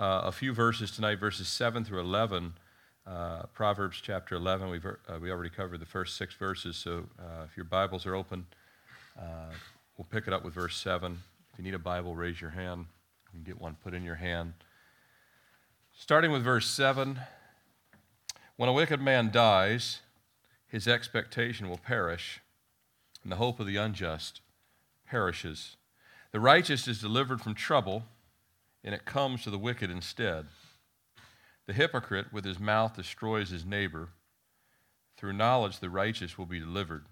uh, a few verses tonight, verses 7 through 11. Uh, Proverbs chapter 11. We've, uh, we already covered the first six verses, so uh, if your Bibles are open, uh, we'll pick it up with verse 7. If you need a Bible, raise your hand. Can get one put in your hand. Starting with verse 7 When a wicked man dies, his expectation will perish, and the hope of the unjust perishes. The righteous is delivered from trouble, and it comes to the wicked instead. The hypocrite with his mouth destroys his neighbor. Through knowledge, the righteous will be delivered.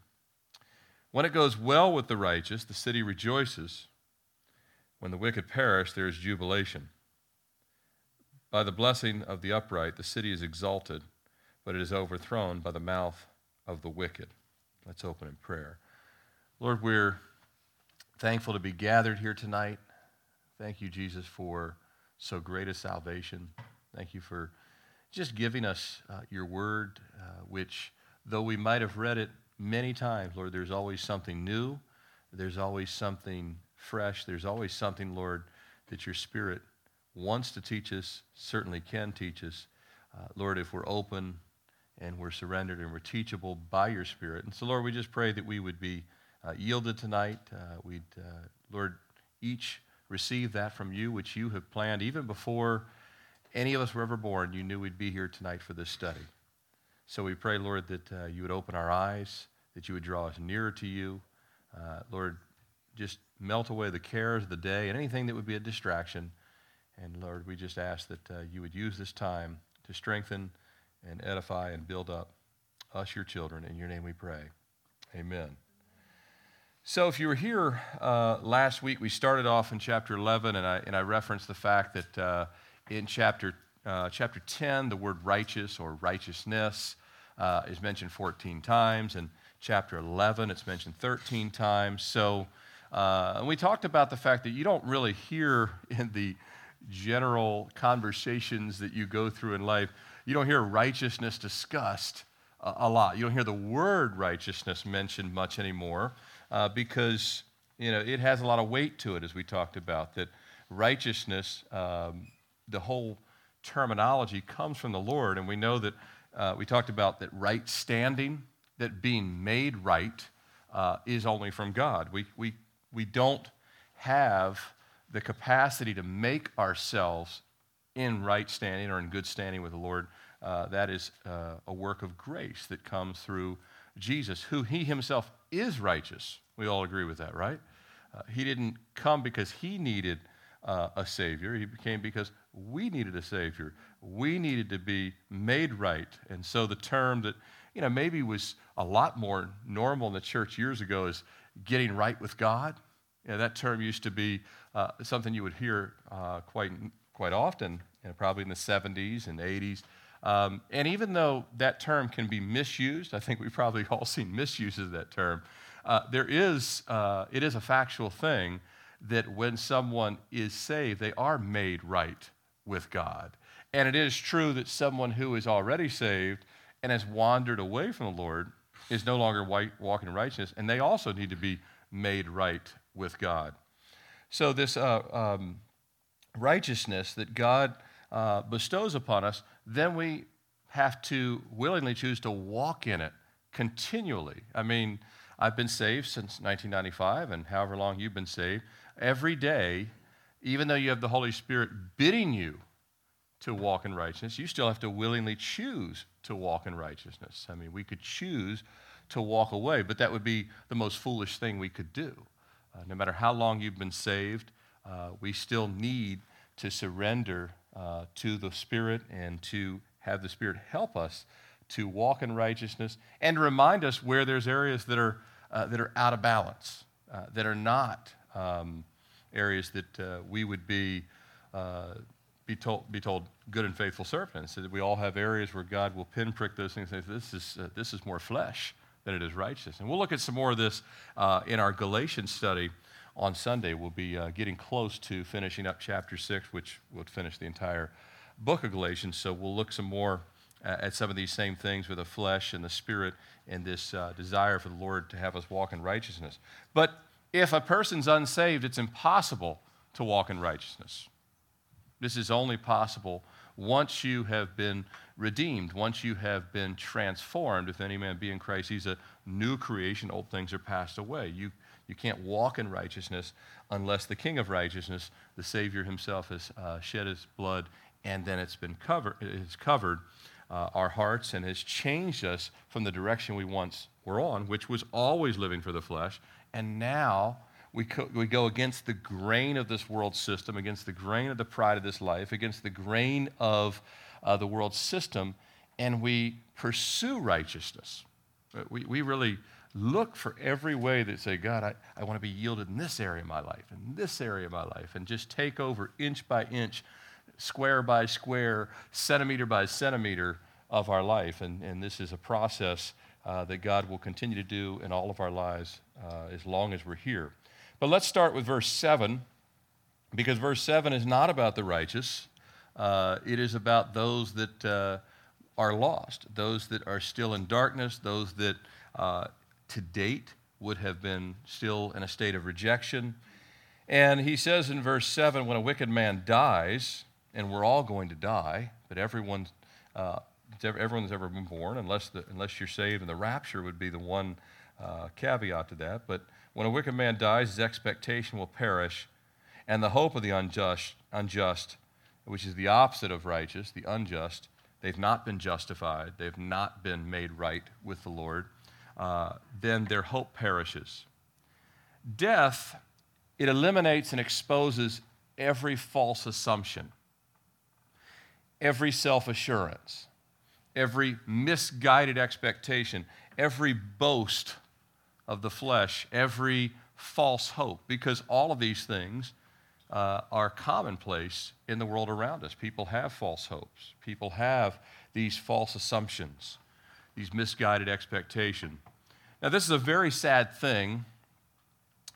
When it goes well with the righteous, the city rejoices. When the wicked perish, there is jubilation. By the blessing of the upright, the city is exalted, but it is overthrown by the mouth of the wicked. Let's open in prayer. Lord, we're thankful to be gathered here tonight. Thank you, Jesus, for so great a salvation. Thank you for just giving us uh, your word, uh, which, though we might have read it many times, Lord, there's always something new. There's always something fresh. There's always something, Lord, that your Spirit wants to teach us, certainly can teach us. Uh, Lord, if we're open and we're surrendered and we're teachable by your Spirit. And so, Lord, we just pray that we would be uh, yielded tonight. Uh, we'd, uh, Lord, each receive that from you, which you have planned even before any of us were ever born, you knew we'd be here tonight for this study. So we pray, Lord, that uh, you would open our eyes, that you would draw us nearer to you. Uh, Lord, just melt away the cares of the day and anything that would be a distraction. And Lord, we just ask that uh, you would use this time to strengthen and edify and build up us, your children. In your name we pray. Amen. So, if you were here uh, last week, we started off in chapter 11, and I, and I referenced the fact that uh, in chapter, uh, chapter 10, the word righteous or righteousness uh, is mentioned 14 times. In chapter 11, it's mentioned 13 times. So uh, we talked about the fact that you don't really hear in the general conversations that you go through in life, you don't hear righteousness discussed a lot. You don't hear the word righteousness mentioned much anymore uh, because you know it has a lot of weight to it, as we talked about. That righteousness um, the whole terminology comes from the Lord. And we know that uh, we talked about that right standing, that being made right, uh, is only from God. We, we, we don't have the capacity to make ourselves in right standing or in good standing with the Lord. Uh, that is uh, a work of grace that comes through Jesus, who he himself is righteous. We all agree with that, right? Uh, he didn't come because he needed uh, a Savior. He came because we needed a Savior. We needed to be made right. And so the term that, you know, maybe was a lot more normal in the church years ago is getting right with God. You know, that term used to be uh, something you would hear uh, quite, quite often, you know, probably in the 70s and 80s. Um, and even though that term can be misused, I think we've probably all seen misuses of that term, uh, there is, uh, it is a factual thing that when someone is saved, they are made right with God. And it is true that someone who is already saved and has wandered away from the Lord is no longer walking in righteousness, and they also need to be made right with God. So, this uh, um, righteousness that God uh, bestows upon us, then we have to willingly choose to walk in it continually. I mean, I've been saved since 1995, and however long you've been saved, every day, even though you have the Holy Spirit bidding you to walk in righteousness, you still have to willingly choose to walk in righteousness. I mean, we could choose to walk away, but that would be the most foolish thing we could do. Uh, no matter how long you've been saved, uh, we still need to surrender uh, to the Spirit and to have the Spirit help us to walk in righteousness and remind us where there's areas that are, uh, that are out of balance, uh, that are not um, areas that uh, we would be, uh, be, told, be told good and faithful servants. So that we all have areas where God will pinprick those things and say, this is, uh, this is more flesh than it is righteousness. And we'll look at some more of this in our Galatians study on Sunday. We'll be uh, getting close to finishing up chapter 6, which will finish the entire book of Galatians. So we'll look some more uh, at some of these same things with the flesh and the spirit and this uh, desire for the Lord to have us walk in righteousness. But if a person's unsaved, it's impossible to walk in righteousness. This is only possible once you have been redeemed, once you have been transformed. If any man be in Christ, he's a new creation. Old things are passed away. You, you can't walk in righteousness unless the King of righteousness, the Savior himself, has uh, shed his blood and then it's been covered, it's covered uh, our hearts and has changed us from the direction we once were on, which was always living for the flesh. And now we, co- we go against the grain of this world system, against the grain of the pride of this life, against the grain of uh, the world system, and we pursue righteousness. Uh, we, we really look for every way that say, God, I, I want to be yielded in this area of my life, in this area of my life, and just take over inch by inch, square by square, centimeter by centimeter of our life. And, and this is a process uh, that God will continue to do in all of our lives uh, as long as we're here. But let's start with verse 7, because verse 7 is not about the righteous, uh, it is about those that uh, are lost, those that are still in darkness, those that uh, to date would have been still in a state of rejection. And he says in verse 7 when a wicked man dies, and we're all going to die, but everyone, uh, everyone's ever been born, unless, the, unless you're saved, and the rapture would be the one uh, caveat to that. But when a wicked man dies, his expectation will perish, and the hope of the unjust, unjust, which is the opposite of righteous, the unjust, they've not been justified, they've not been made right with the Lord, uh, then their hope perishes. Death, it eliminates and exposes every false assumption, every self assurance, every misguided expectation, every boast of the flesh, every false hope, because all of these things uh, are commonplace in the world around us. People have false hopes, people have these false assumptions, these misguided expectations. Now, this is a very sad thing,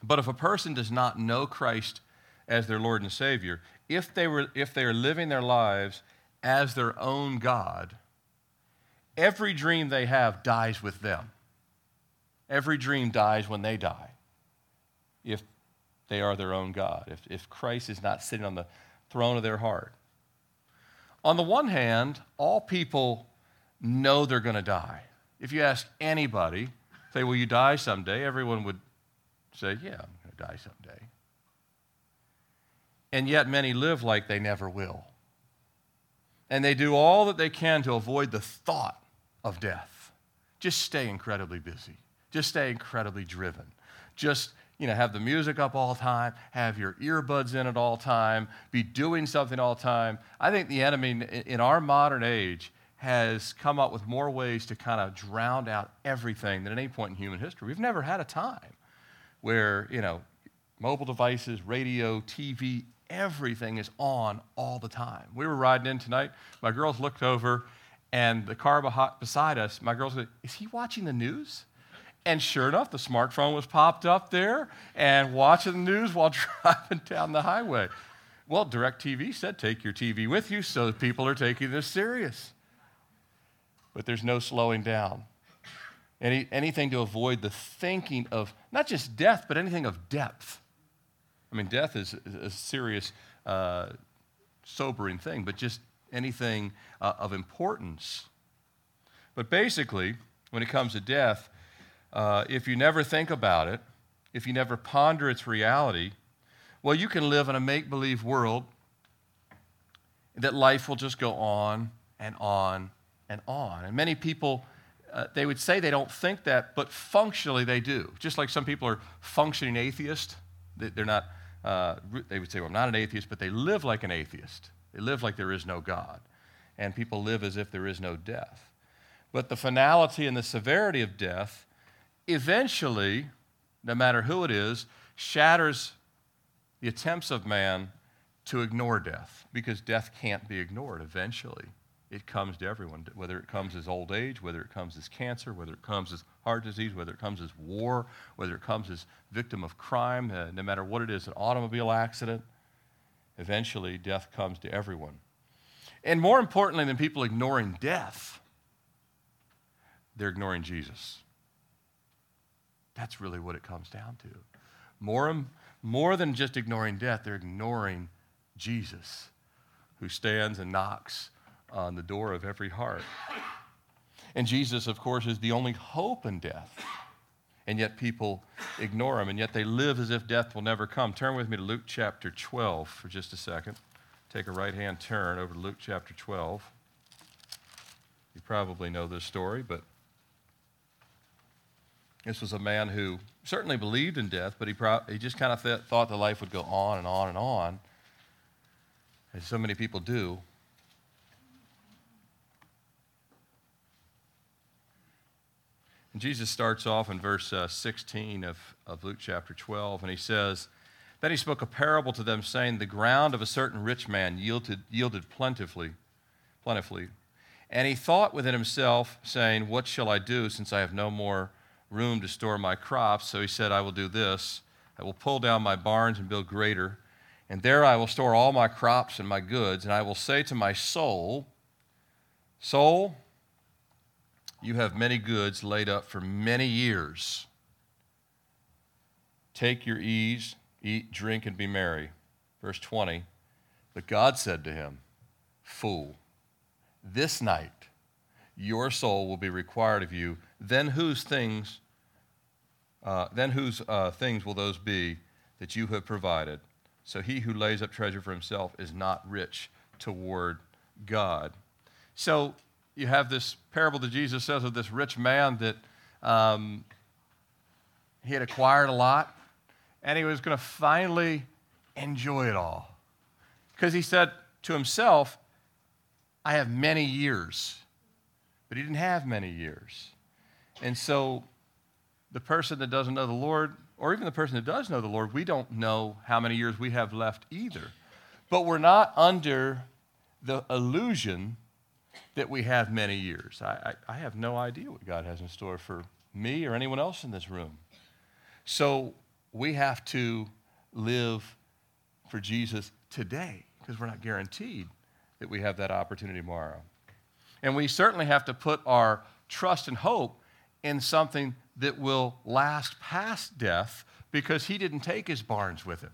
but if a person does not know Christ as their Lord and Savior, if they, were, if they are living their lives as their own God, every dream they have dies with them. Every dream dies when they die if they are their own God, if, if Christ is not sitting on the throne of their heart. On the one hand, all people know they're going to die. If you ask anybody, say, Will you die someday? everyone would say, Yeah, I'm going to die someday. And yet, many live like they never will. And they do all that they can to avoid the thought of death. Just stay incredibly busy. Just stay incredibly driven. Just you know, have the music up all time, have your earbuds in at all time, be doing something all time. I think the enemy in our modern age has come up with more ways to kind of drown out everything than at any point in human history. We've never had a time where, you know, mobile devices, radio, TV, everything is on all the time. We were riding in tonight. My girls looked over, and the car beside us, my girls said, Is he watching the news? And sure enough, the smartphone was popped up there and watching the news while driving down the highway. Well, DirecTV said take your TV with you, so people are taking this serious. But there's no slowing down. Any, anything to avoid the thinking of not just death, but anything of depth. I mean, death is a serious, uh, sobering thing, but just anything uh, of importance. But basically, when it comes to death, uh, if you never think about it, if you never ponder its reality, well, you can live in a make believe world that life will just go on and on and on. And many people, uh, they would say they don't think that, but functionally they do. Just like some people are functioning atheists, they're not, uh, they would say, well, I'm not an atheist, but they live like an atheist. They live like there is no God. And people live as if there is no death. But the finality and the severity of death eventually, no matter who it is, shatters the attempts of man to ignore death because death can't be ignored eventually. It comes to everyone, whether it comes as old age, whether it comes as cancer, whether it comes as heart disease, whether it comes as war, whether it comes as victim of crime, uh, no matter what it is, an automobile accident, eventually death comes to everyone. And more importantly than people ignoring death, they're ignoring Jesus. That's really what it comes down to. More, more than just ignoring death, they're ignoring Jesus, who stands and knocks on the door of every heart. And Jesus, of course, is the only hope in death. And yet people ignore him, and yet they live as if death will never come. Turn with me to Luke chapter 12 for just a second. Take a right hand turn over to Luke chapter 12. You probably know this story, but this was a man who certainly believed in death, but he, pro- he just kind of th- thought the life would go on and on and on, as so many people do. Jesus starts off in verse uh, 16 of, of Luke chapter 12, and he says, Then he spoke a parable to them, saying, The ground of a certain rich man yielded, yielded plentifully, plentifully. And he thought within himself, saying, What shall I do, since I have no more room to store my crops? So he said, I will do this. I will pull down my barns and build greater, and there I will store all my crops and my goods. And I will say to my soul, Soul, you have many goods laid up for many years. Take your ease, eat, drink, and be merry. Verse 20. But God said to him, Fool, this night your soul will be required of you. Then whose things, uh, then whose uh, things will those be that you have provided? So he who lays up treasure for himself is not rich toward God. So you have this parable that Jesus says of this rich man that um, he had acquired a lot, and he was going to finally enjoy it all. Because he said to himself, I have many years. But he didn't have many years. And so the person that doesn't know the Lord, or even the person that does know the Lord, we don't know how many years we have left either. But we're not under the illusion that we have many years. I, I, I, have no idea what God has in store for me or anyone else in this room. So we have to live for Jesus today because we're not guaranteed that we have that opportunity tomorrow. And we certainly have to put our trust and hope in something that will last past death because he didn't take his barns with him.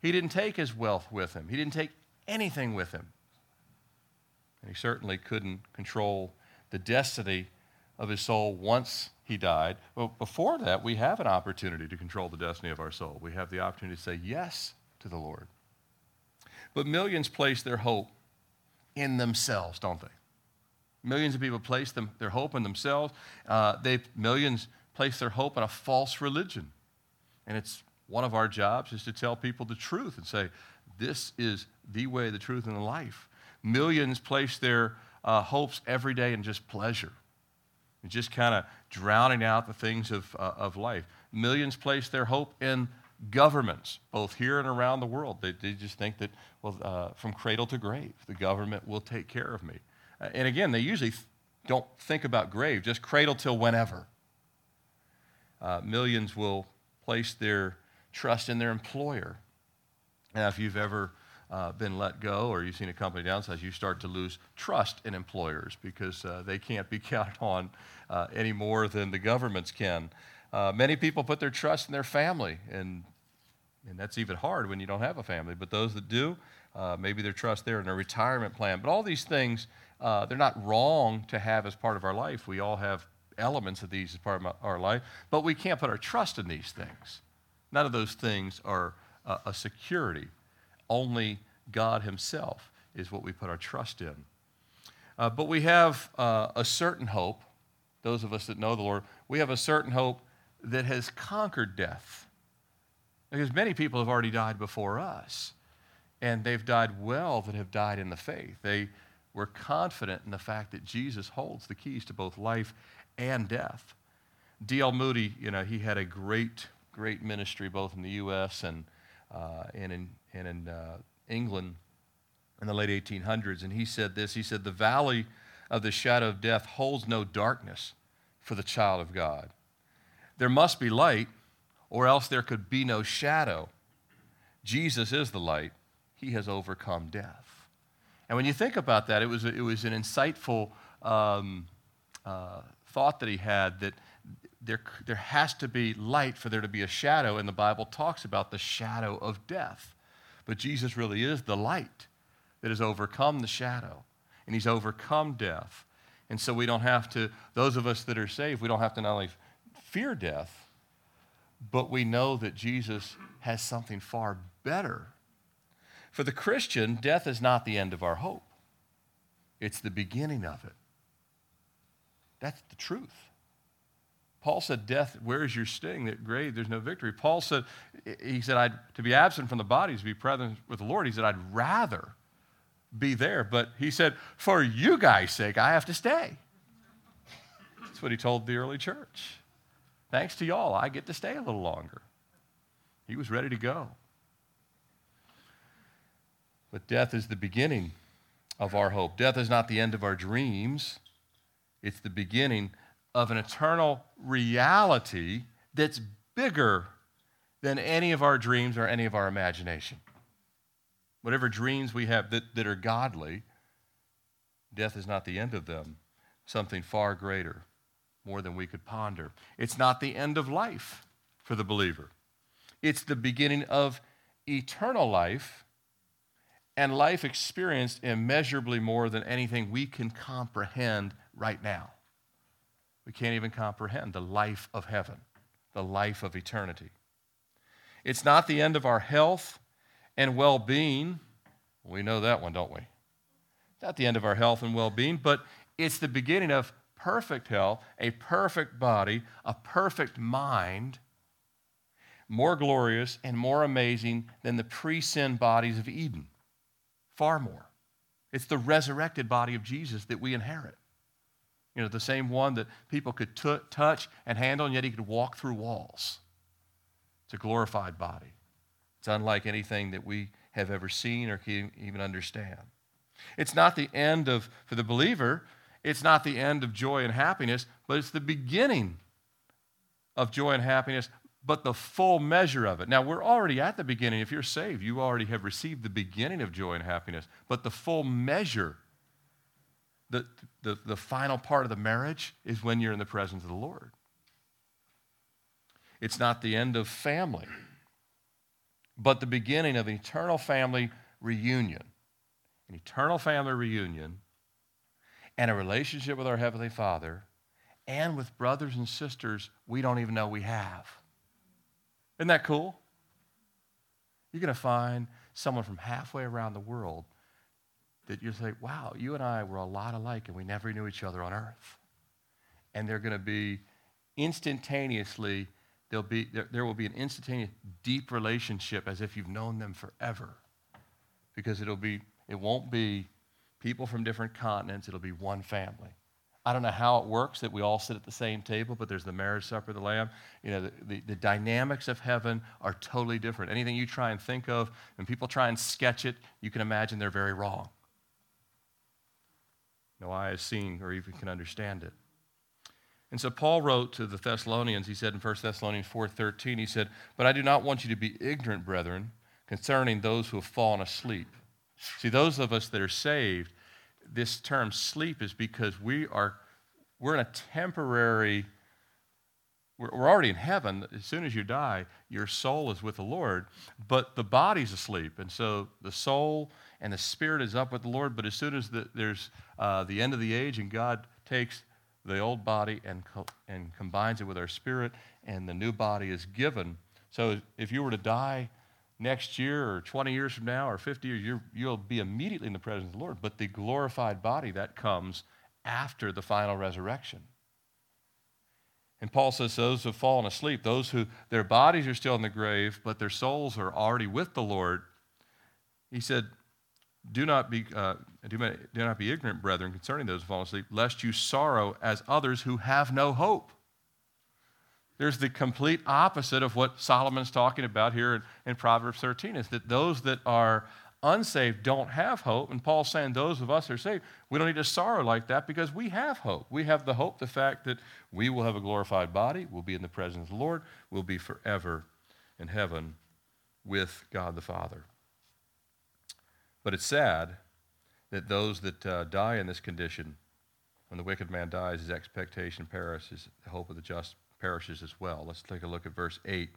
He didn't take his wealth with him. He didn't take anything with him. He certainly couldn't control the destiny of his soul once he died. Well, before that, we have an opportunity to control the destiny of our soul. We have the opportunity to say yes to the Lord. But millions place their hope in themselves, don't they? Millions of people place them, their hope in themselves. Uh, they millions place their hope in a false religion. And it's one of our jobs is to tell people the truth and say, this is the way, the truth, and the life. Millions place their uh, hopes every day in just pleasure, and just kind of drowning out the things of, uh, of life. Millions place their hope in governments, both here and around the world. They, they just think that, well, uh, from cradle to grave, the government will take care of me. Uh, and again, they usually th- don't think about grave, just cradle till whenever. Uh, millions will place their trust in their employer. Now, if you've ever uh, been let go or you've seen a company downsize, you start to lose trust in employers because uh, they can't be counted on uh, any more than the governments can. Uh, many people put their trust in their family, and, and that's even hard when you don't have a family. But those that do, uh, maybe their trust there in their retirement plan. But all these things, uh, they're not wrong to have as part of our life. We all have elements of these as part of our life, but we can't put our trust in these things. None of those things are a security. Only God Himself is what we put our trust in. Uh, but we have uh, a certain hope, those of us that know the Lord, we have a certain hope that has conquered death. Because many people have already died before us, and they've died well that have died in the faith. They were confident in the fact that Jesus holds the keys to both life and death. D.L. Moody, you know, he had a great, great ministry both in the U.S. and, uh, and in, and in uh, England in the late 1800s. And he said this He said, The valley of the shadow of death holds no darkness for the child of God. There must be light, or else there could be no shadow. Jesus is the light. He has overcome death. And when you think about that, it was, it was an insightful um, uh, thought that he had that there, there has to be light for there to be a shadow, and the Bible talks about the shadow of death. But Jesus really is the light that has overcome the shadow, and he's overcome death. And so we don't have to, those of us that are saved, we don't have to not only fear death, but we know that Jesus has something far better. For the Christian, death is not the end of our hope, it's the beginning of it. That's the truth. Paul said, Death, where is your sting? That grave, there's no victory. Paul said, He said, I'd, to be absent from the body is to be present with the Lord. He said, I'd rather be there. But he said, For you guys' sake, I have to stay. That's what he told the early church. Thanks to y'all, I get to stay a little longer. He was ready to go. But death is the beginning of our hope. Death is not the end of our dreams, it's the beginning of an eternal reality that's bigger than any of our dreams or any of our imagination. Whatever dreams we have that, that are godly, death is not the end of them, something far greater, more than we could ponder. It's not the end of life for the believer, it's the beginning of eternal life and life experienced immeasurably more than anything we can comprehend right now. We can't even comprehend the life of heaven, the life of eternity. It's not the end of our health and well being. We know that one, don't we? Not the end of our health and well being, but it's the beginning of perfect health, a perfect body, a perfect mind, more glorious and more amazing than the pre sin bodies of Eden. Far more. It's the resurrected body of Jesus that we inherit. You know, the same one that people could t- touch and handle, and yet he could walk through walls. It's a glorified body. It's unlike anything that we have ever seen or can even understand. It's not the end of, for the believer, it's not the end of joy and happiness, but it's the beginning of joy and happiness but the full measure of it. Now, we're already at the beginning. If you're saved, you already have received the beginning of joy and happiness, but the full measure, the, the, the final part of the marriage is when you're in the presence of the Lord. It's not the end of family, but the beginning of an eternal family reunion. An eternal family reunion and a relationship with our Heavenly Father and with brothers and sisters we don't even know we have. Isn't that cool? You're going to find someone from halfway around the world that you're like, wow, you and I were a lot alike and we never knew each other on earth. And they're going to be instantaneously, there'll be, there, there will be an instantaneous deep relationship as if you've known them forever. Because it'll be, it won't be people from different continents, it'll be one family. I don't know how it works that we all sit at the same table, but there's the marriage supper of the Lamb. You know, the, the, the, dynamics of heaven are totally different. Anything you try and think of, and people try and sketch it, you can imagine they're very wrong. No eye has seen or even can understand it. And so Paul wrote to the Thessalonians, he said in 1 Thessalonians 4:13, he said, But I do not want you to be ignorant, brethren, concerning those who have fallen asleep. See, those of us that are saved, this term sleep is because we are we're in a temporary we're, we're already in heaven as soon as you die your soul is with the lord but the body's asleep and so the soul and the spirit is up with the lord but as soon as the, there's uh, the end of the age and god takes the old body and, co- and combines it with our spirit and the new body is given so if you were to die next year or 20 years from now or 50 years, you'll be immediately in the presence of the Lord. But the glorified body, that comes after the final resurrection. And Paul says those who have fallen asleep, those who their bodies are still in the grave, but their souls are already with the Lord, he said, do not be, uh, do, do not be ignorant, brethren, concerning those who fall asleep, lest you sorrow as others who have no hope. There's the complete opposite of what Solomon's talking about here in, in Proverbs 13 is that those that are unsaved don't have hope. And Paul's saying those of us who are saved, we don't need to sorrow like that because we have hope. We have the hope, the fact that we will have a glorified body, we'll be in the presence of the Lord, we'll be forever in heaven with God the Father. But it's sad that those that uh, die in this condition, when the wicked man dies, his expectation perishes, the hope of the just perishes as well. Let's take a look at verse 8.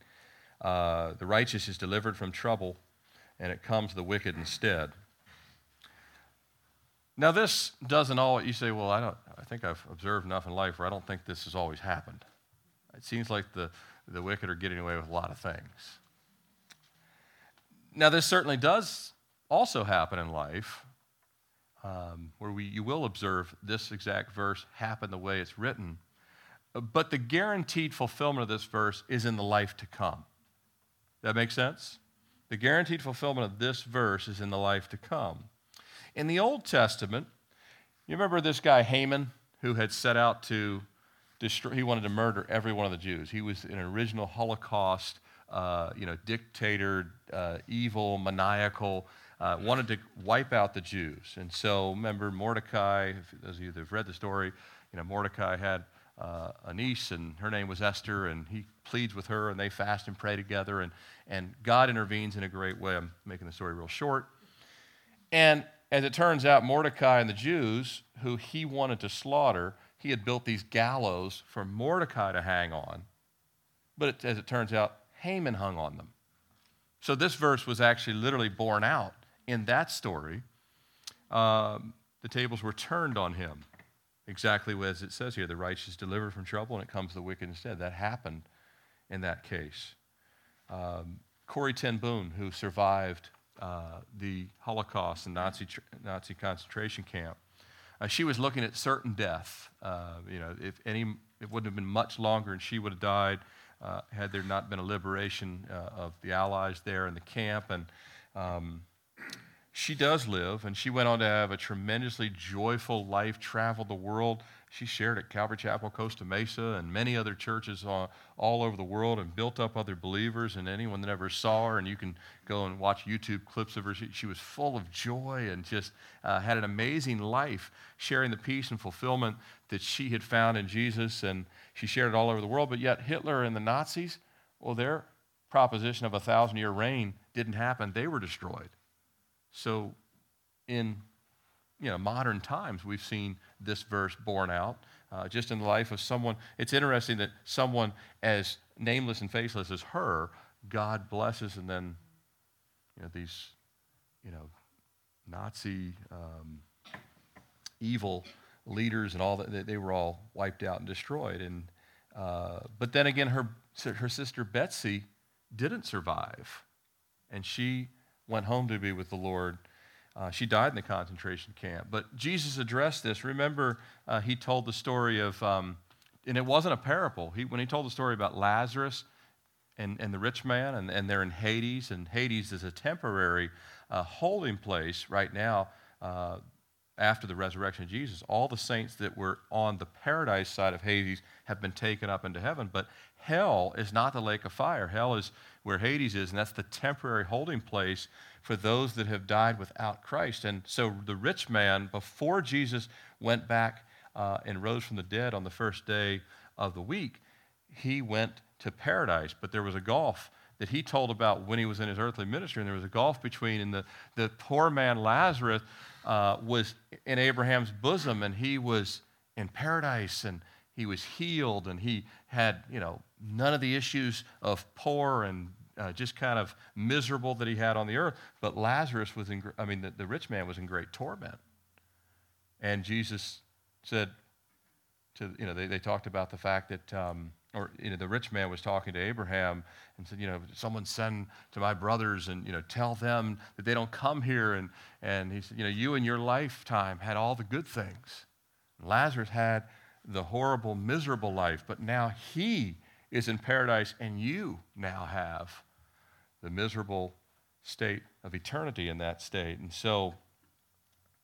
Uh, the righteous is delivered from trouble, and it comes the wicked instead. Now, this doesn't all, you say, well, I, don't, I think I've observed enough in life where I don't think this has always happened. It seems like the, the wicked are getting away with a lot of things. Now, this certainly does also happen in life, um, where we, you will observe this exact verse happen the way it's written. But the guaranteed fulfillment of this verse is in the life to come. That makes sense? The guaranteed fulfillment of this verse is in the life to come. In the Old Testament, you remember this guy Haman who had set out to destroy, he wanted to murder every one of the Jews. He was an original Holocaust, uh, you know, dictator, uh, evil, maniacal, uh, wanted to wipe out the Jews. And so, remember Mordecai, those of you that have read the story, you know, Mordecai had uh, a niece, and her name was Esther, and he pleads with her, and they fast and pray together, and, and God intervenes in a great way. I'm making the story real short. And as it turns out, Mordecai and the Jews, who he wanted to slaughter, he had built these gallows for Mordecai to hang on. But it, as it turns out, Haman hung on them. So this verse was actually literally borne out in that story. Um, the tables were turned on him, exactly as it says here the righteous delivered from trouble and it comes to the wicked instead. That happened in that case. Um, Corrie Ten Boom, who survived uh, the Holocaust and Nazi, Nazi concentration camp, uh, she was looking at certain death. Uh, you know, if any, it wouldn't have been much longer, and she would have died uh, had there not been a liberation uh, of the Allies there in the camp. And um, she does live, and she went on to have a tremendously joyful life, traveled the world, she shared at Calvary Chapel, Costa Mesa, and many other churches all, all over the world and built up other believers. And anyone that ever saw her, and you can go and watch YouTube clips of her, she, she was full of joy and just uh, had an amazing life, sharing the peace and fulfillment that she had found in Jesus. And she shared it all over the world. But yet, Hitler and the Nazis, well, their proposition of a thousand year reign didn't happen, they were destroyed. So, in you know, modern times, we've seen this verse borne out. Uh, just in the life of someone, it's interesting that someone as nameless and faceless as her, God blesses, and then, you know, these, you know, Nazi um, evil leaders and all that, they were all wiped out and destroyed. And, uh, but then again, her, her sister Betsy didn't survive, and she went home to be with the Lord uh, she died in the concentration camp. But Jesus addressed this. Remember, uh, he told the story of, um, and it wasn't a parable. He, when he told the story about Lazarus and, and the rich man, and, and they're in Hades, and Hades is a temporary uh, holding place right now uh, after the resurrection of Jesus. All the saints that were on the paradise side of Hades have been taken up into heaven. But hell is not the lake of fire. Hell is where Hades is, and that's the temporary holding place for those that have died without Christ. And so the rich man, before Jesus went back uh, and rose from the dead on the first day of the week, he went to paradise. But there was a gulf that he told about when he was in his earthly ministry, and there was a gulf between, and the, the poor man Lazarus uh, was in Abraham's bosom, and he was in paradise, and he was healed, and he had, you know, none of the issues of poor and uh, just kind of miserable that he had on the earth. But Lazarus was in, I mean, the, the rich man was in great torment. And Jesus said, to, you know, they, they talked about the fact that, um, or, you know, the rich man was talking to Abraham and said, you know, someone send to my brothers and, you know, tell them that they don't come here. And, and he said, you know, you in your lifetime had all the good things. Lazarus had the horrible, miserable life, but now he is in paradise and you now have the miserable state of eternity in that state. And so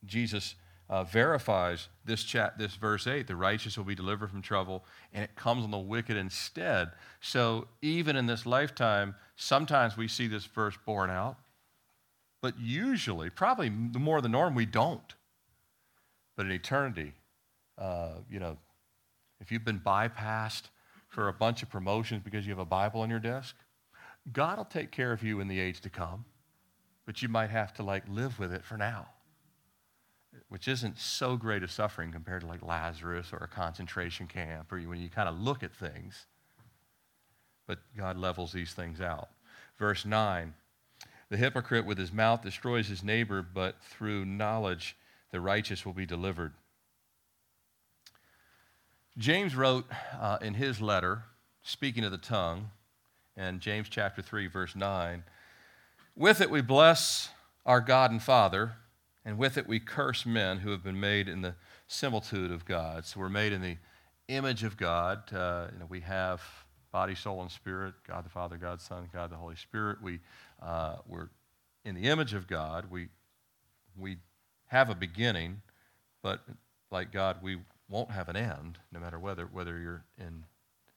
Jesus uh, verifies this chat, this verse 8 the righteous will be delivered from trouble, and it comes on the wicked instead. So even in this lifetime, sometimes we see this verse borne out, but usually, probably more the norm, we don't. But in eternity, uh, you know, if you've been bypassed for a bunch of promotions because you have a Bible on your desk, God will take care of you in the age to come, but you might have to like live with it for now, which isn't so great a suffering compared to like Lazarus or a concentration camp or when you kind of look at things. But God levels these things out. Verse 9 The hypocrite with his mouth destroys his neighbor, but through knowledge the righteous will be delivered. James wrote uh, in his letter, speaking of the tongue, in James chapter 3, verse 9, with it we bless our God and Father, and with it we curse men who have been made in the similitude of God. So we're made in the image of God. Uh, you know, we have body, soul, and spirit God the Father, God the Son, God the Holy Spirit. We, uh, we're in the image of God. We, we have a beginning, but like God, we won't have an end, no matter whether, whether you're in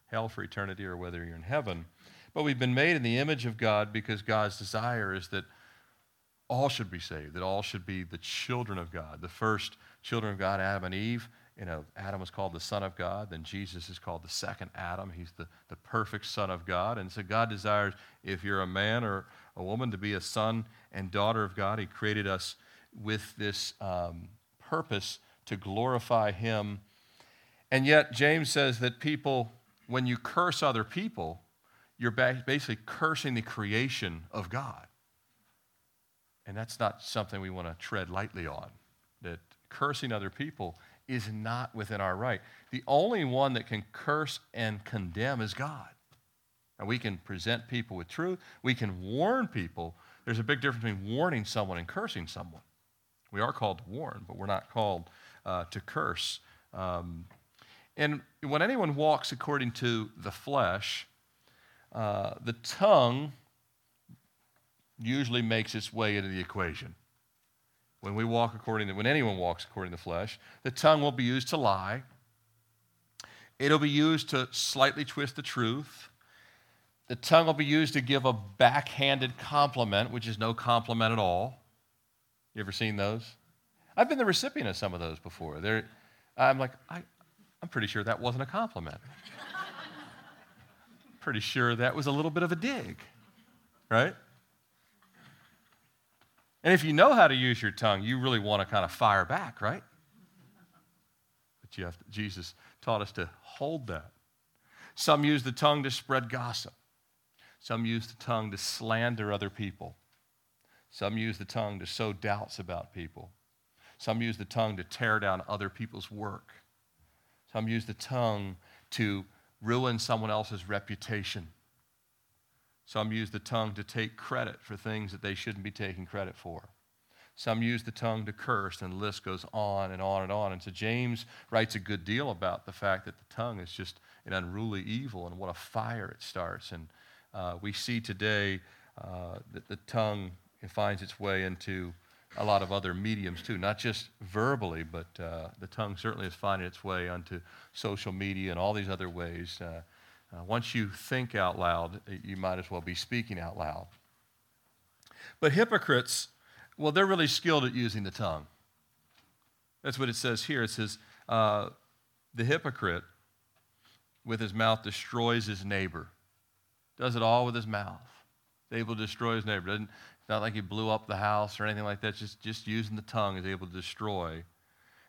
hell for eternity or whether you're in heaven. But we've been made in the image of God because God's desire is that all should be saved, that all should be the children of God. The first children of God, Adam and Eve, you know, Adam was called the Son of God, then Jesus is called the second Adam. He's the, the perfect Son of God. And so God desires, if you're a man or a woman, to be a son and daughter of God. He created us with this um, purpose to glorify Him. And yet, James says that people, when you curse other people, you're basically cursing the creation of God. And that's not something we want to tread lightly on. That cursing other people is not within our right. The only one that can curse and condemn is God. And we can present people with truth, we can warn people. There's a big difference between warning someone and cursing someone. We are called to warn, but we're not called uh, to curse. Um, and when anyone walks according to the flesh, uh, the tongue usually makes its way into the equation. When we walk according to, when anyone walks according to the flesh, the tongue will be used to lie. It'll be used to slightly twist the truth. The tongue will be used to give a backhanded compliment, which is no compliment at all. You ever seen those? I've been the recipient of some of those before. They're, I'm like, I, I'm pretty sure that wasn't a compliment pretty sure that was a little bit of a dig, right? And if you know how to use your tongue, you really want to kind of fire back, right? But you have to, Jesus taught us to hold that. Some use the tongue to spread gossip. Some use the tongue to slander other people. Some use the tongue to sow doubts about people. Some use the tongue to tear down other people's work. Some use the tongue to ruin someone else's reputation. Some use the tongue to take credit for things that they shouldn't be taking credit for. Some use the tongue to curse, and the list goes on and on and on. And so James writes a good deal about the fact that the tongue is just an unruly evil and what a fire it starts. And uh, we see today uh, that the tongue finds its way into a lot of other mediums too, not just verbally, but uh, the tongue certainly is finding its way onto social media and all these other ways. Uh, uh, once you think out loud, you might as well be speaking out loud. But hypocrites, well, they're really skilled at using the tongue. That's what it says here. It says, uh, the hypocrite with his mouth destroys his neighbor. Does it all with his mouth. Able to destroy his neighbor. Doesn't, not like he blew up the house or anything like that. Just, just using the tongue is able to destroy.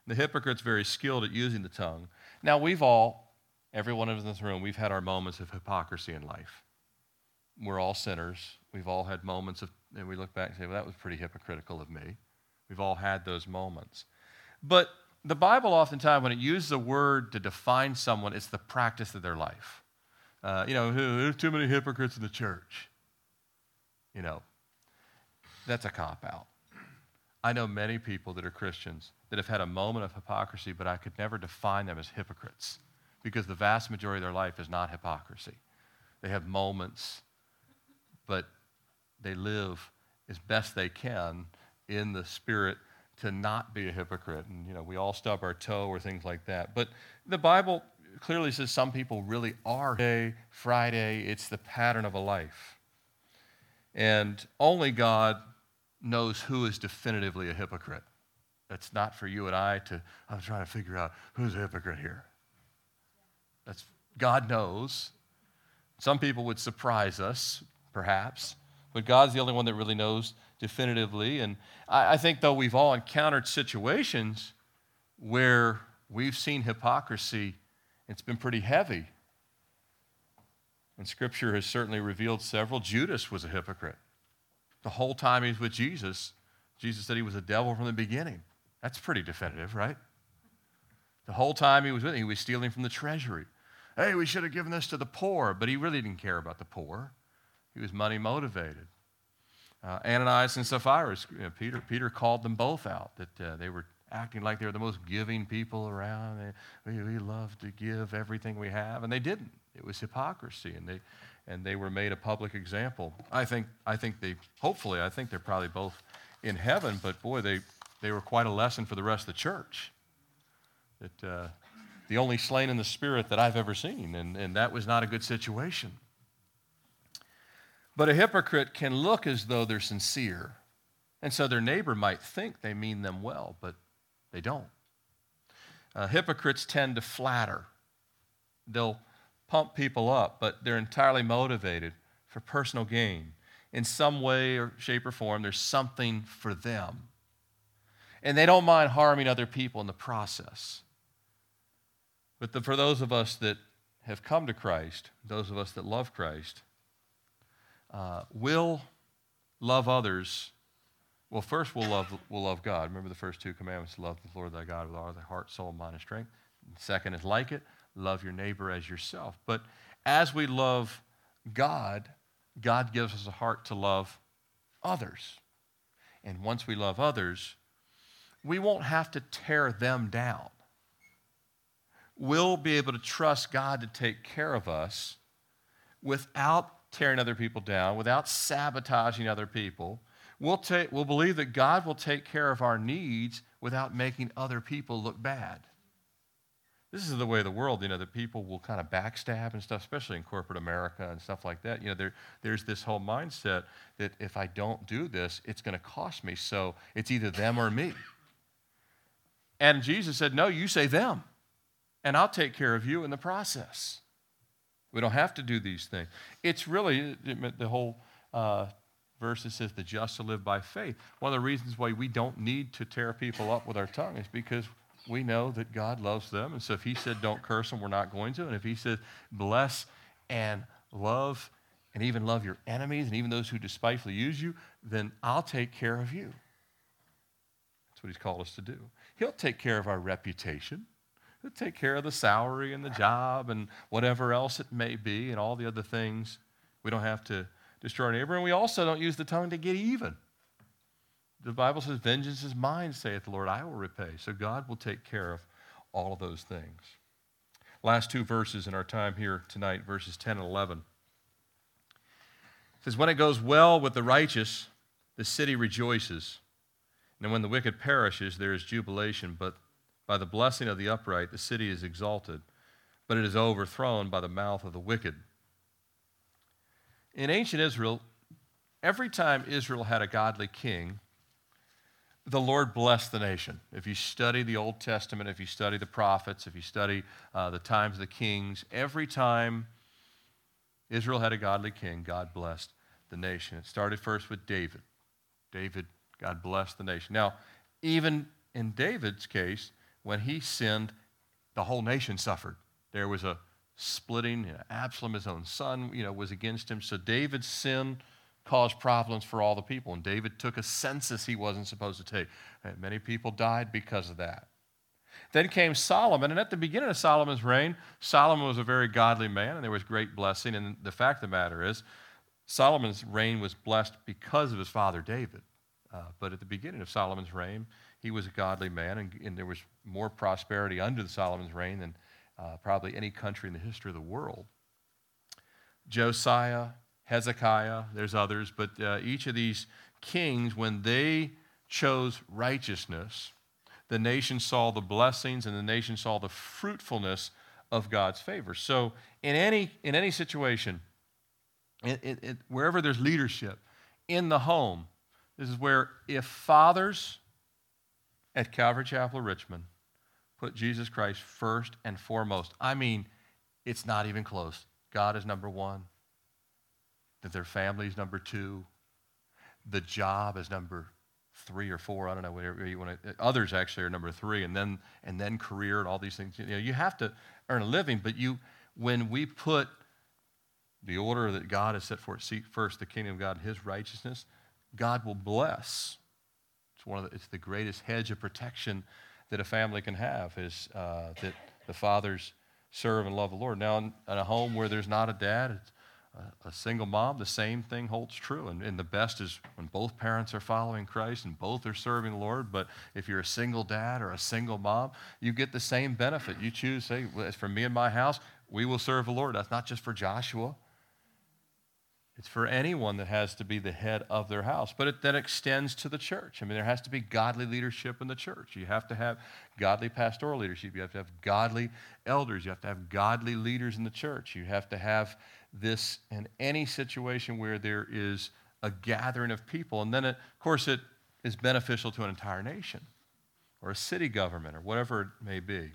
The hypocrite's very skilled at using the tongue. Now, we've all, every one of us in this room, we've had our moments of hypocrisy in life. We're all sinners. We've all had moments of, and we look back and say, well, that was pretty hypocritical of me. We've all had those moments. But the Bible, oftentimes, when it uses a word to define someone, it's the practice of their life. Uh, you know, there's too many hypocrites in the church. You know, that's a cop out. I know many people that are Christians that have had a moment of hypocrisy, but I could never define them as hypocrites because the vast majority of their life is not hypocrisy. They have moments, but they live as best they can in the spirit to not be a hypocrite. And, you know, we all stub our toe or things like that. But the Bible clearly says some people really are. Friday, Friday, it's the pattern of a life. And only God knows who is definitively a hypocrite. That's not for you and I to, I'm trying to figure out who's a hypocrite here. That's, God knows. Some people would surprise us, perhaps, but God's the only one that really knows definitively. And I, I think, though, we've all encountered situations where we've seen hypocrisy, it's been pretty heavy. And Scripture has certainly revealed several. Judas was a hypocrite. The whole time he was with Jesus, Jesus said he was a devil from the beginning. That's pretty definitive, right? The whole time he was with him, he was stealing from the treasury. Hey, we should have given this to the poor, but he really didn't care about the poor. He was money motivated. Uh, Ananias and Sapphira, you know, Peter, Peter called them both out that uh, they were acting like they were the most giving people around. We, we love to give everything we have, and they didn't. It was hypocrisy, and they, and they were made a public example. I think, I think they, hopefully, I think they're probably both in heaven, but boy, they, they were quite a lesson for the rest of the church. That uh, the only slain in the spirit that I've ever seen, and, and that was not a good situation. But a hypocrite can look as though they're sincere. And so their neighbor might think they mean them well, but they don't. Uh, hypocrites tend to flatter. They'll pump people up, but they're entirely motivated for personal gain. In some way or shape or form, there's something for them. And they don't mind harming other people in the process. But the, for those of us that have come to Christ, those of us that love Christ, uh, will love others. Well, first we'll love, we'll love God. Remember the first two commandments love the Lord thy God with all thy heart, soul, mind, and strength. second is like it love your neighbor as yourself. But as we love God, God gives us a heart to love others. And once we love others, we won't have to tear them down. We'll be able to trust God to take care of us without tearing other people down, without sabotaging other people. We'll, take, we'll believe that God will take care of our needs without making other people look bad. This is the way of the world, you know, that people will kind of backstab and stuff, especially in corporate America and stuff like that. You know, there, there's this whole mindset that if I don't do this, it's going to cost me. So it's either them or me. And Jesus said, No, you say them, and I'll take care of you in the process. We don't have to do these things. It's really the whole uh, verse that says the just to live by faith. One of the reasons why we don't need to tear people up with our tongue is because we know that God loves them. And so if He said don't curse them, we're not going to. And if He said bless and love and even love your enemies and even those who despitefully use you, then I'll take care of you. That's what He's called us to do. He'll take care of our reputation He'll take care of the salary and the job and whatever else it may be and all the other things. We don't have to destroy our neighbor. And we also don't use the tongue to get even. The Bible says, Vengeance is mine, saith the Lord, I will repay. So God will take care of all of those things. Last two verses in our time here tonight, verses 10 and 11. It says, When it goes well with the righteous, the city rejoices. And when the wicked perishes, there is jubilation. But by the blessing of the upright, the city is exalted, but it is overthrown by the mouth of the wicked. In ancient Israel, every time Israel had a godly king, the Lord blessed the nation. If you study the Old Testament, if you study the prophets, if you study uh, the times of the kings, every time Israel had a godly king, God blessed the nation. It started first with David. David, God blessed the nation. Now, even in David's case, when he sinned, the whole nation suffered. There was a splitting. You know, Absalom, his own son, you know, was against him. So David's sin caused problems for all the people. And David took a census he wasn't supposed to take. And many people died because of that. Then came Solomon, and at the beginning of Solomon's reign, Solomon was a very godly man, and there was great blessing. And the fact of the matter is, Solomon's reign was blessed because of his father David. Uh, but at the beginning of Solomon's reign, he was a godly man, and, and there was more prosperity under Solomon's reign than uh, probably any country in the history of the world. Josiah, Hezekiah, there's others, but uh, each of these kings, when they chose righteousness, the nation saw the blessings and the nation saw the fruitfulness of God's favor. So, in any, in any situation, it, it, it, wherever there's leadership, in the home, this is where if fathers at Calvary Chapel Richmond put Jesus Christ first and foremost. I mean, it's not even close. God is number one, that their family is number two, the job is number three or four. I don't know whatever you want to. Others actually are number three, and then and then career and all these things. You know, you have to earn a living, but you when we put the order that God has set for it, seek first the kingdom of God and His righteousness, God will bless It's, one of the, it's the greatest hedge of protection that a family can have is uh, that the fathers serve and love the Lord. Now, in, in a home where there's not a dad, a, a single mom, the same thing holds true. And, and the best is when both parents are following Christ and both are serving the Lord. But if you're a single dad or a single mom, you get the same benefit. You choose, say, for me and my house, we will serve the Lord. That's not just for Joshua. It's for anyone that has to be the head of their house. But it then extends to the church. I mean, there has to be godly leadership in the church. You have to have godly pastoral leadership. You have to have godly elders. You have to have godly leaders in the church. You have to have this in any situation where there is a gathering of people. And then, it, of course, it is beneficial to an entire nation or a city government or whatever it may be.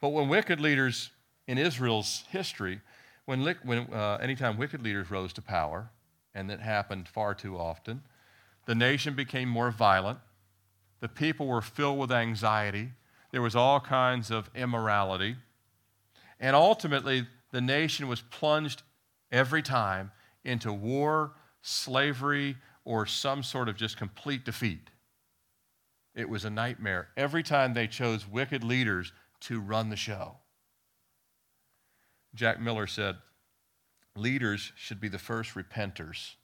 But when wicked leaders in Israel's history, when, when uh, anytime wicked leaders rose to power, and that happened far too often, the nation became more violent. The people were filled with anxiety. There was all kinds of immorality. And ultimately, the nation was plunged every time into war, slavery, or some sort of just complete defeat. It was a nightmare every time they chose wicked leaders to run the show. Jack Miller said, Leaders should be the first repenters.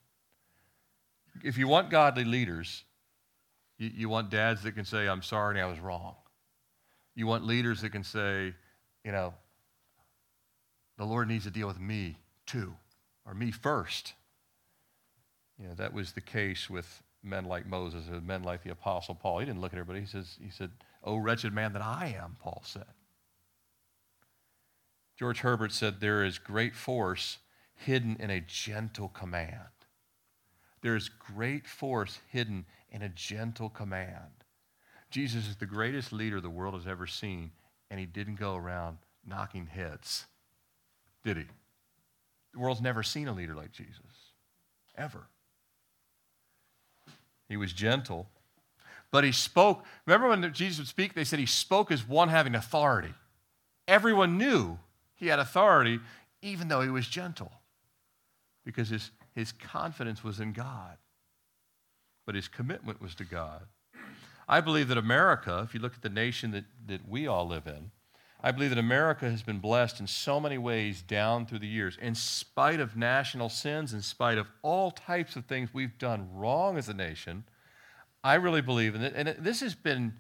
If you want godly leaders, you, you want dads that can say, I'm sorry, I was wrong. You want leaders that can say, you know, the Lord needs to deal with me too, or me first. You know, that was the case with men like Moses and men like the Apostle Paul. He didn't look at everybody. He, says, he said, Oh, wretched man that I am, Paul said. George Herbert said, There is great force hidden in a gentle command. There is great force hidden in a gentle command. Jesus is the greatest leader the world has ever seen, and he didn't go around knocking heads. Did he? The world's never seen a leader like Jesus, ever. He was gentle, but he spoke. Remember when Jesus would speak, they said he spoke as one having authority. Everyone knew he had authority, even though he was gentle, because his, his confidence was in God, but his commitment was to God. I believe that America, if you look at the nation that, that we all live in, I believe that America has been blessed in so many ways down through the years, in spite of national sins, in spite of all types of things we've done wrong as a nation. I really believe, and, and this has been,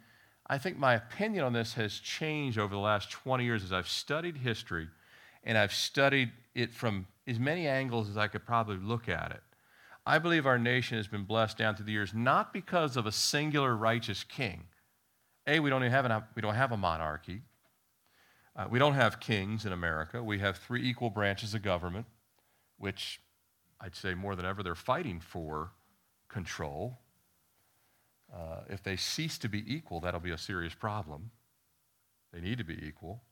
I think my opinion on this has changed over the last 20 years as I've studied history and I've studied it from as many angles as I could probably look at it. I believe our nation has been blessed down through the years not because of a singular righteous king. A, we don't, even have an, we don't have a monarchy. Uh, we don't have kings in America. We have three equal branches of government, which I'd say more than ever they're fighting for control. Uh, if they cease to be equal, that'll be a serious problem. They need to be equal.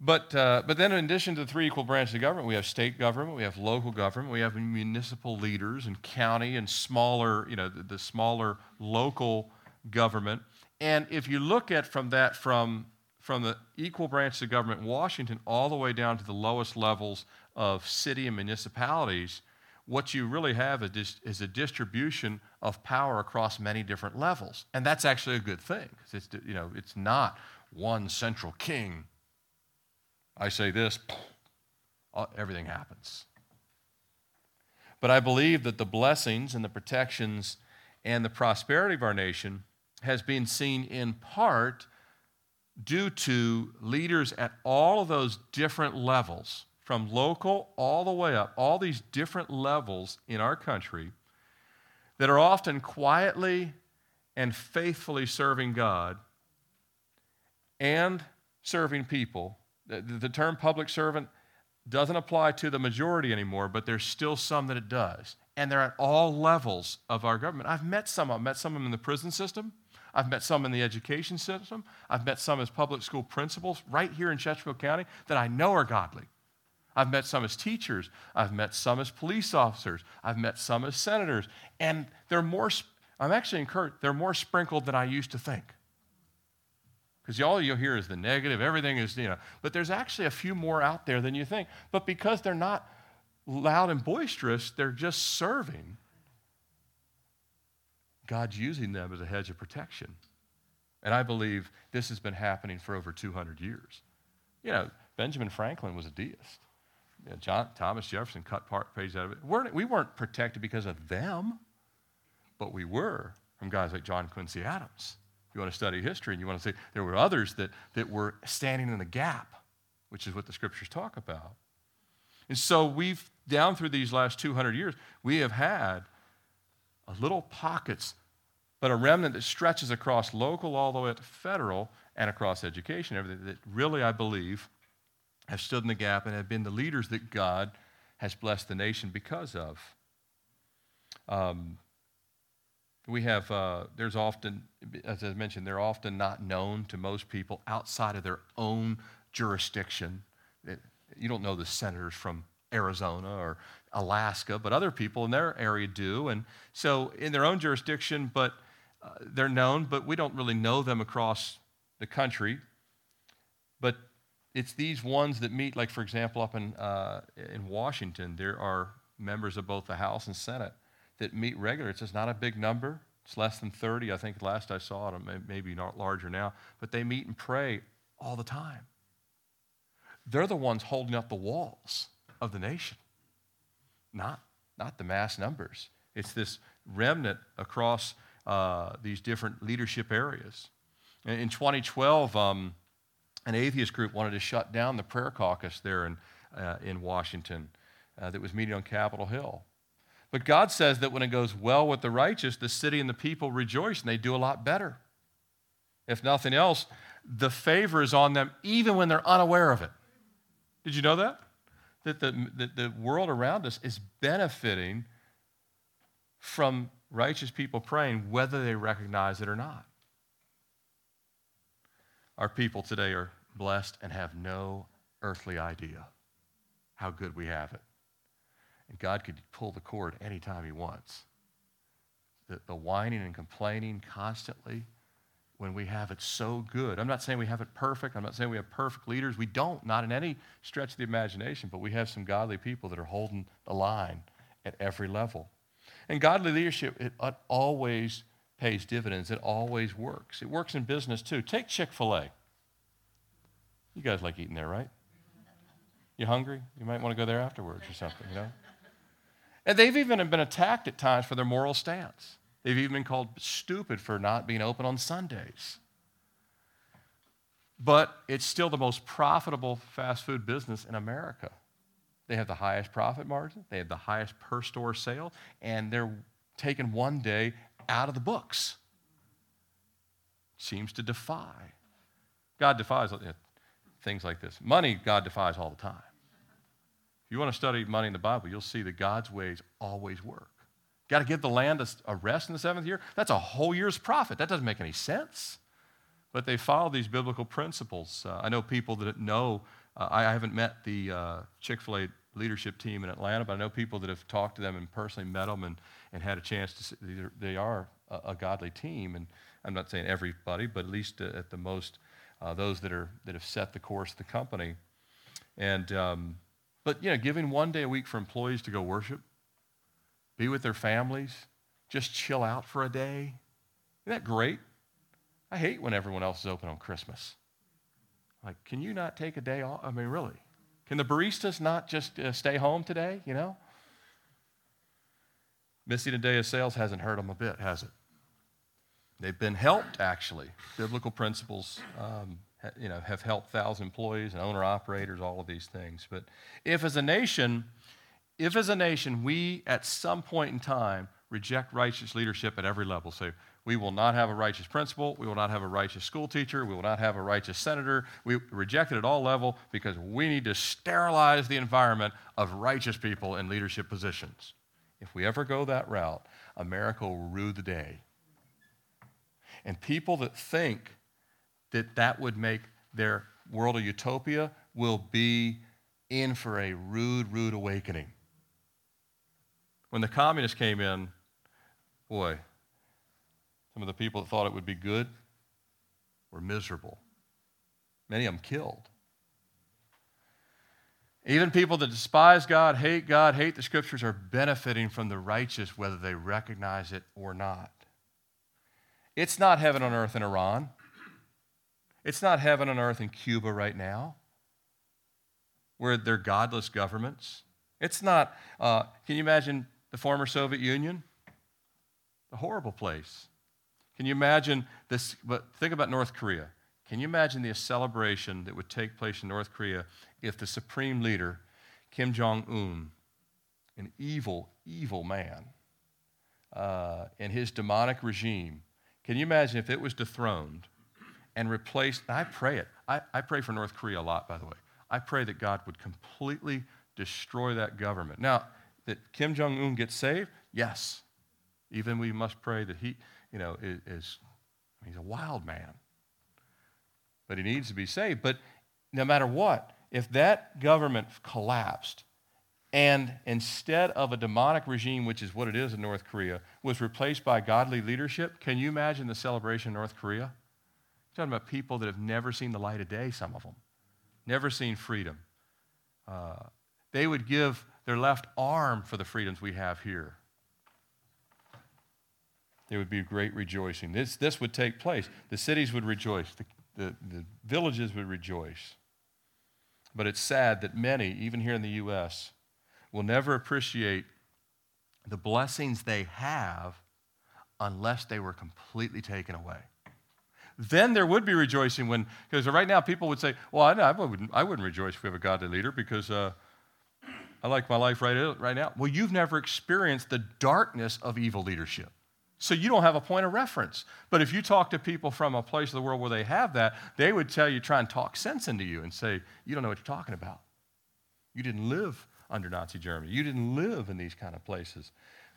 But, uh, but then, in addition to the three equal branches of government, we have state government, we have local government, we have municipal leaders and county and smaller, you know, the, the smaller local government. And if you look at from that, from from the equal branches of government in Washington all the way down to the lowest levels of city and municipalities, what you really have is, is a distribution of power across many different levels. And that's actually a good thing. It's, you know, it's not one central king. I say this, uh, everything happens. But I believe that the blessings and the protections and the prosperity of our nation has been seen in part due to leaders at all of those different levels, from local all the way up, all these different levels in our country that are often quietly and faithfully serving God and serving people. The, the, term public servant doesn't apply to the majority anymore, but there's still some that it does. And they're at all levels of our government. I've met some. I've met some of them in the prison system. I've met some in the education system. I've met some as public school principals right here in Chesterfield County that I know are godly. I've met some as teachers. I've met some as police officers. I've met some as senators. And they're more, I'm actually encouraged, they're more sprinkled than I used to think. Because all you'll hear is the negative, everything is, you know, but there's actually a few more out there than you think. But because they're not loud and boisterous, they're just serving God's using them as a hedge of protection. And I believe this has been happening for over 200 years. You know, Benjamin Franklin was a deist. John, Thomas Jefferson cut part pages out of it. We weren't protected because of them, but we were from guys like John Quincy Adams. If you want to study history and you want to say there were others that, that were standing in the gap, which is what the scriptures talk about. And so we've, down through these last 200 years, we have had a little pockets, but a remnant that stretches across local all the way to federal and across education, everything that really, I believe, have stood in the gap and have been the leaders that God has blessed the nation because of. Um, we have, uh, there's often, as I mentioned, they're often not known to most people outside of their own jurisdiction. You don't know the senators from Arizona or Alaska, but other people in their area do. And so in their own jurisdiction, but uh, they're known, but we don't really know them across the country. But it's these ones that meet, like, for example, up in, uh, in Washington, there are members of both the House and Senate that meet regularly. It's just not a big number. It's less than 30. I think last I saw it, maybe not larger now. But they meet and pray all the time. They're the ones holding up the walls of the nation, not, not the mass numbers. It's this remnant across uh, these different leadership areas. In 2012, um, an atheist group wanted to shut down the prayer caucus there in, uh, in Washington uh, that was meeting on Capitol Hill. But God says that when it goes well with the righteous, the city and the people rejoice and they do a lot better. If nothing else, the favor is on them even when they're unaware of it. Did you know that? that the, that the world around us is benefiting from righteous people praying, whether they recognize it or not. Our people today are blessed and have no earthly idea how good we have it. And God could pull the cord anytime He wants. The, the whining and complaining constantly when we have it so good. I'm not saying we have it perfect. I'm not saying we have perfect leaders. We don't, not in any stretch of the imagination, but we have some godly people that are holding the line at every level. And godly leadership, it, always pays dividends. It always works. It works in business too. Take Chick fil A. You guys like eating there, right? You hungry? You might want to go there afterwards or something, you know? And they've even been attacked at times for their moral stance. They've even been called stupid for not being open on Sundays. But it's still the most profitable fast food business in America. They have the highest profit margin, they have the highest per store sale, and they're taking one day out of the books. Seems to defy. God defies things like this. Money, God defies all the time. If you want to study money in the Bible, you'll see that God's ways always work. Got to give the land a, rest in the seventh year? That's a whole year's profit. That doesn't make any sense. But they follow these biblical principles. Uh, I know people that know, uh, I haven't met the uh, Chick fil A leadership team in Atlanta, but I know people that have talked to them and personally met them and, and had a chance to see they are a, a godly team. And I'm not saying everybody, but at least uh, at the most, uh, those that, are, that have set the course of the company. And, um, but, you know, giving one day a week for employees to go worship, be with their families, just chill out for a day. Isn't that great? I hate when everyone else is open on Christmas. Like, can you not take a day off? I mean, really? Can the baristas not just uh, stay home today, you know? Missing a day of sales hasn't hurt them a bit, has it? They've been helped, actually. Biblical principles, um, you know, have helped thousand employees and owner operators, all of these things. But if, as a nation, if as a nation we at some point in time reject righteous leadership at every level, say, we will not have a righteous principal, we will not have a righteous school teacher, we will not have a righteous senator, we reject it at all level because we need to sterilize the environment of righteous people in leadership positions. If we ever go that route, America will rue the day. And people that think that that would make their world a utopia will be in for a rude, rude awakening. When the communists came in, boy, some of the people that thought it would be good were miserable. Many of them killed. Even people that despise God, hate God, hate the scriptures are benefiting from the righteous, whether they recognize it or not. It's not heaven on earth in Iran. It's not heaven on earth in Cuba right now, where they're godless governments. It's not, uh, can you imagine the former Soviet Union? A horrible place. Can you imagine this? But think about North Korea. Can you imagine the celebration that would take place in North Korea if the supreme leader, Kim Jong un, an evil, evil man, uh, and his demonic regime, can you imagine if it was dethroned and replaced? I pray it. I, I pray for North Korea a lot, by the way. I pray that God would completely destroy that government. Now, that Kim Jong un gets saved? Yes. Even we must pray that he, you know, is, is he's a wild man. But he needs to be saved. But no matter what, if that government collapsed and instead of a demonic regime, which is what it is in North Korea, was replaced by godly leadership, can you imagine the celebration in North Korea? You're talking about people that have never seen the light of day, some of them, never seen freedom. Uh, they would give their left arm for the freedoms we have here. There would be great rejoicing. This, this would take place. The cities would rejoice, the, the, the villages would rejoice. But it's sad that many, even here in the U.S., will never appreciate the blessings they have unless they were completely taken away. Then there would be rejoicing when, because right now people would say, well, I, I, wouldn't, I wouldn't rejoice if we have a godly leader because uh, I like my life right, right now. Well, you've never experienced the darkness of evil leadership. So you don't have a point of reference. But if you talk to people from a place of the world where they have that, they would tell you, try and talk sense into you and say, you don't know what you're talking about. You didn't live under Nazi Germany. You didn't live in these kind of places.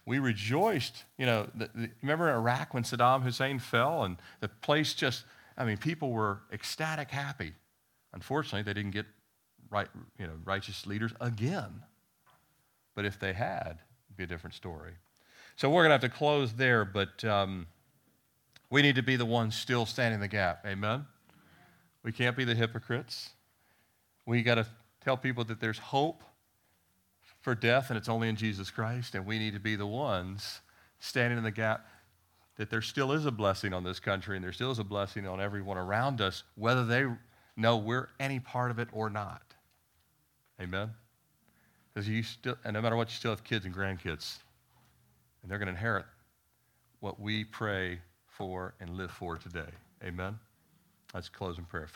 We rejoiced, you know, the, the, remember in Iraq when Saddam Hussein fell and the place just, I mean, people were ecstatic happy. Unfortunately, they didn't get right, you know, righteous leaders again. But if they had, it'd be a different story. So we're going to have to close there, but um, we need to be the ones still standing the gap. Amen? We can't be the hypocrites. We got to tell people that there's hope for death and it's only in Jesus Christ, and we need to be the ones standing in the gap that there still is a blessing on this country and there still is a blessing on everyone around us, whether they know we're any part of it or not. Amen? Because you still, and no matter what, you still have kids and grandkids and they're going to inherit what we pray for and live for today. Amen? Let's close in prayer. Father,